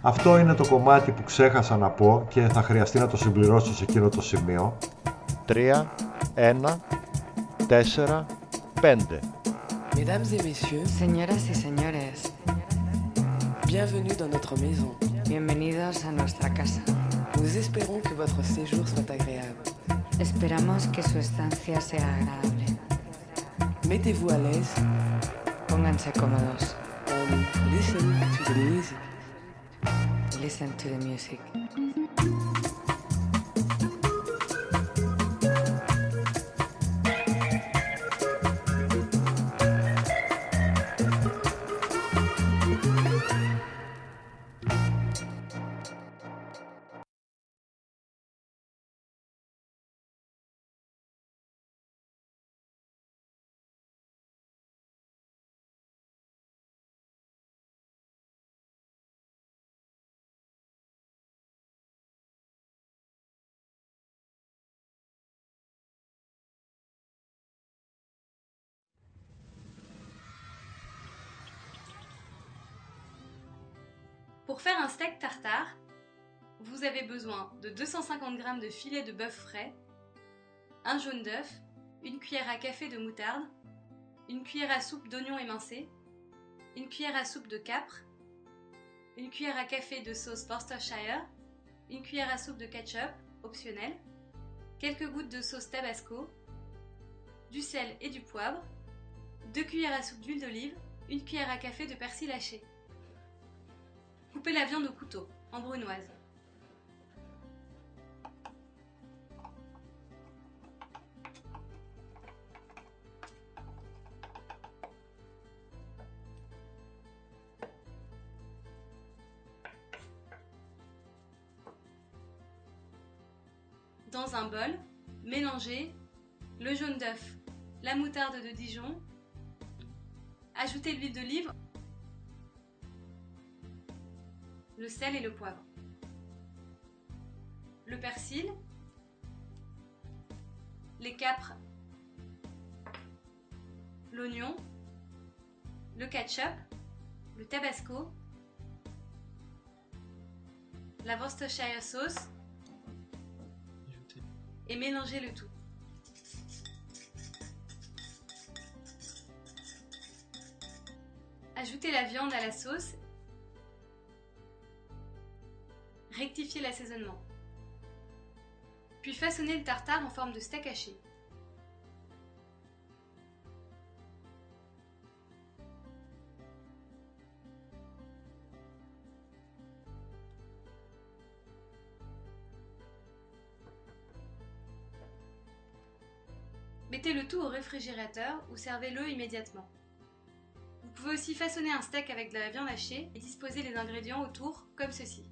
Αυτό είναι το κομμάτι που ξέχασα να πω και θα χρειαστεί να το συμπληρώσω σε εκείνο το σημείο. 3, 1, 4, 5. Mesdames et messieurs, Señoras y señores, bienvenue dans notre maison. bienvenidos a nuestra casa. Nous espérons que votre séjour soit agréable. Esperamos que su estancia sea agradable. Mettez-vous à l'aise Pónganse cómodos. and listen to the music. Listen to the music. Pour faire un steak tartare, vous avez besoin de 250 g de filet de bœuf frais, un jaune d'œuf, une cuillère à café de moutarde, une cuillère à soupe d'oignon émincé, une cuillère à soupe de capre, une cuillère à café de sauce Worcestershire, une cuillère à soupe de ketchup, optionnel, quelques gouttes de sauce tabasco, du sel et du poivre, deux cuillères à soupe d'huile d'olive, une cuillère à café de persil haché. Coupez la viande au couteau, en brunoise. Dans un bol, mélangez le jaune d'œuf, la moutarde de Dijon, ajoutez l'huile d'olive le sel et le poivre. Le persil, les capres, l'oignon, le ketchup, le tabasco, la Worcestershire sauce et mélangez le tout. Ajoutez la viande à la sauce Rectifiez l'assaisonnement. Puis façonnez le tartare en forme de steak haché. Mettez le tout au réfrigérateur ou servez-le immédiatement. Vous pouvez aussi façonner un steak avec de la viande hachée et disposer les ingrédients autour comme ceci.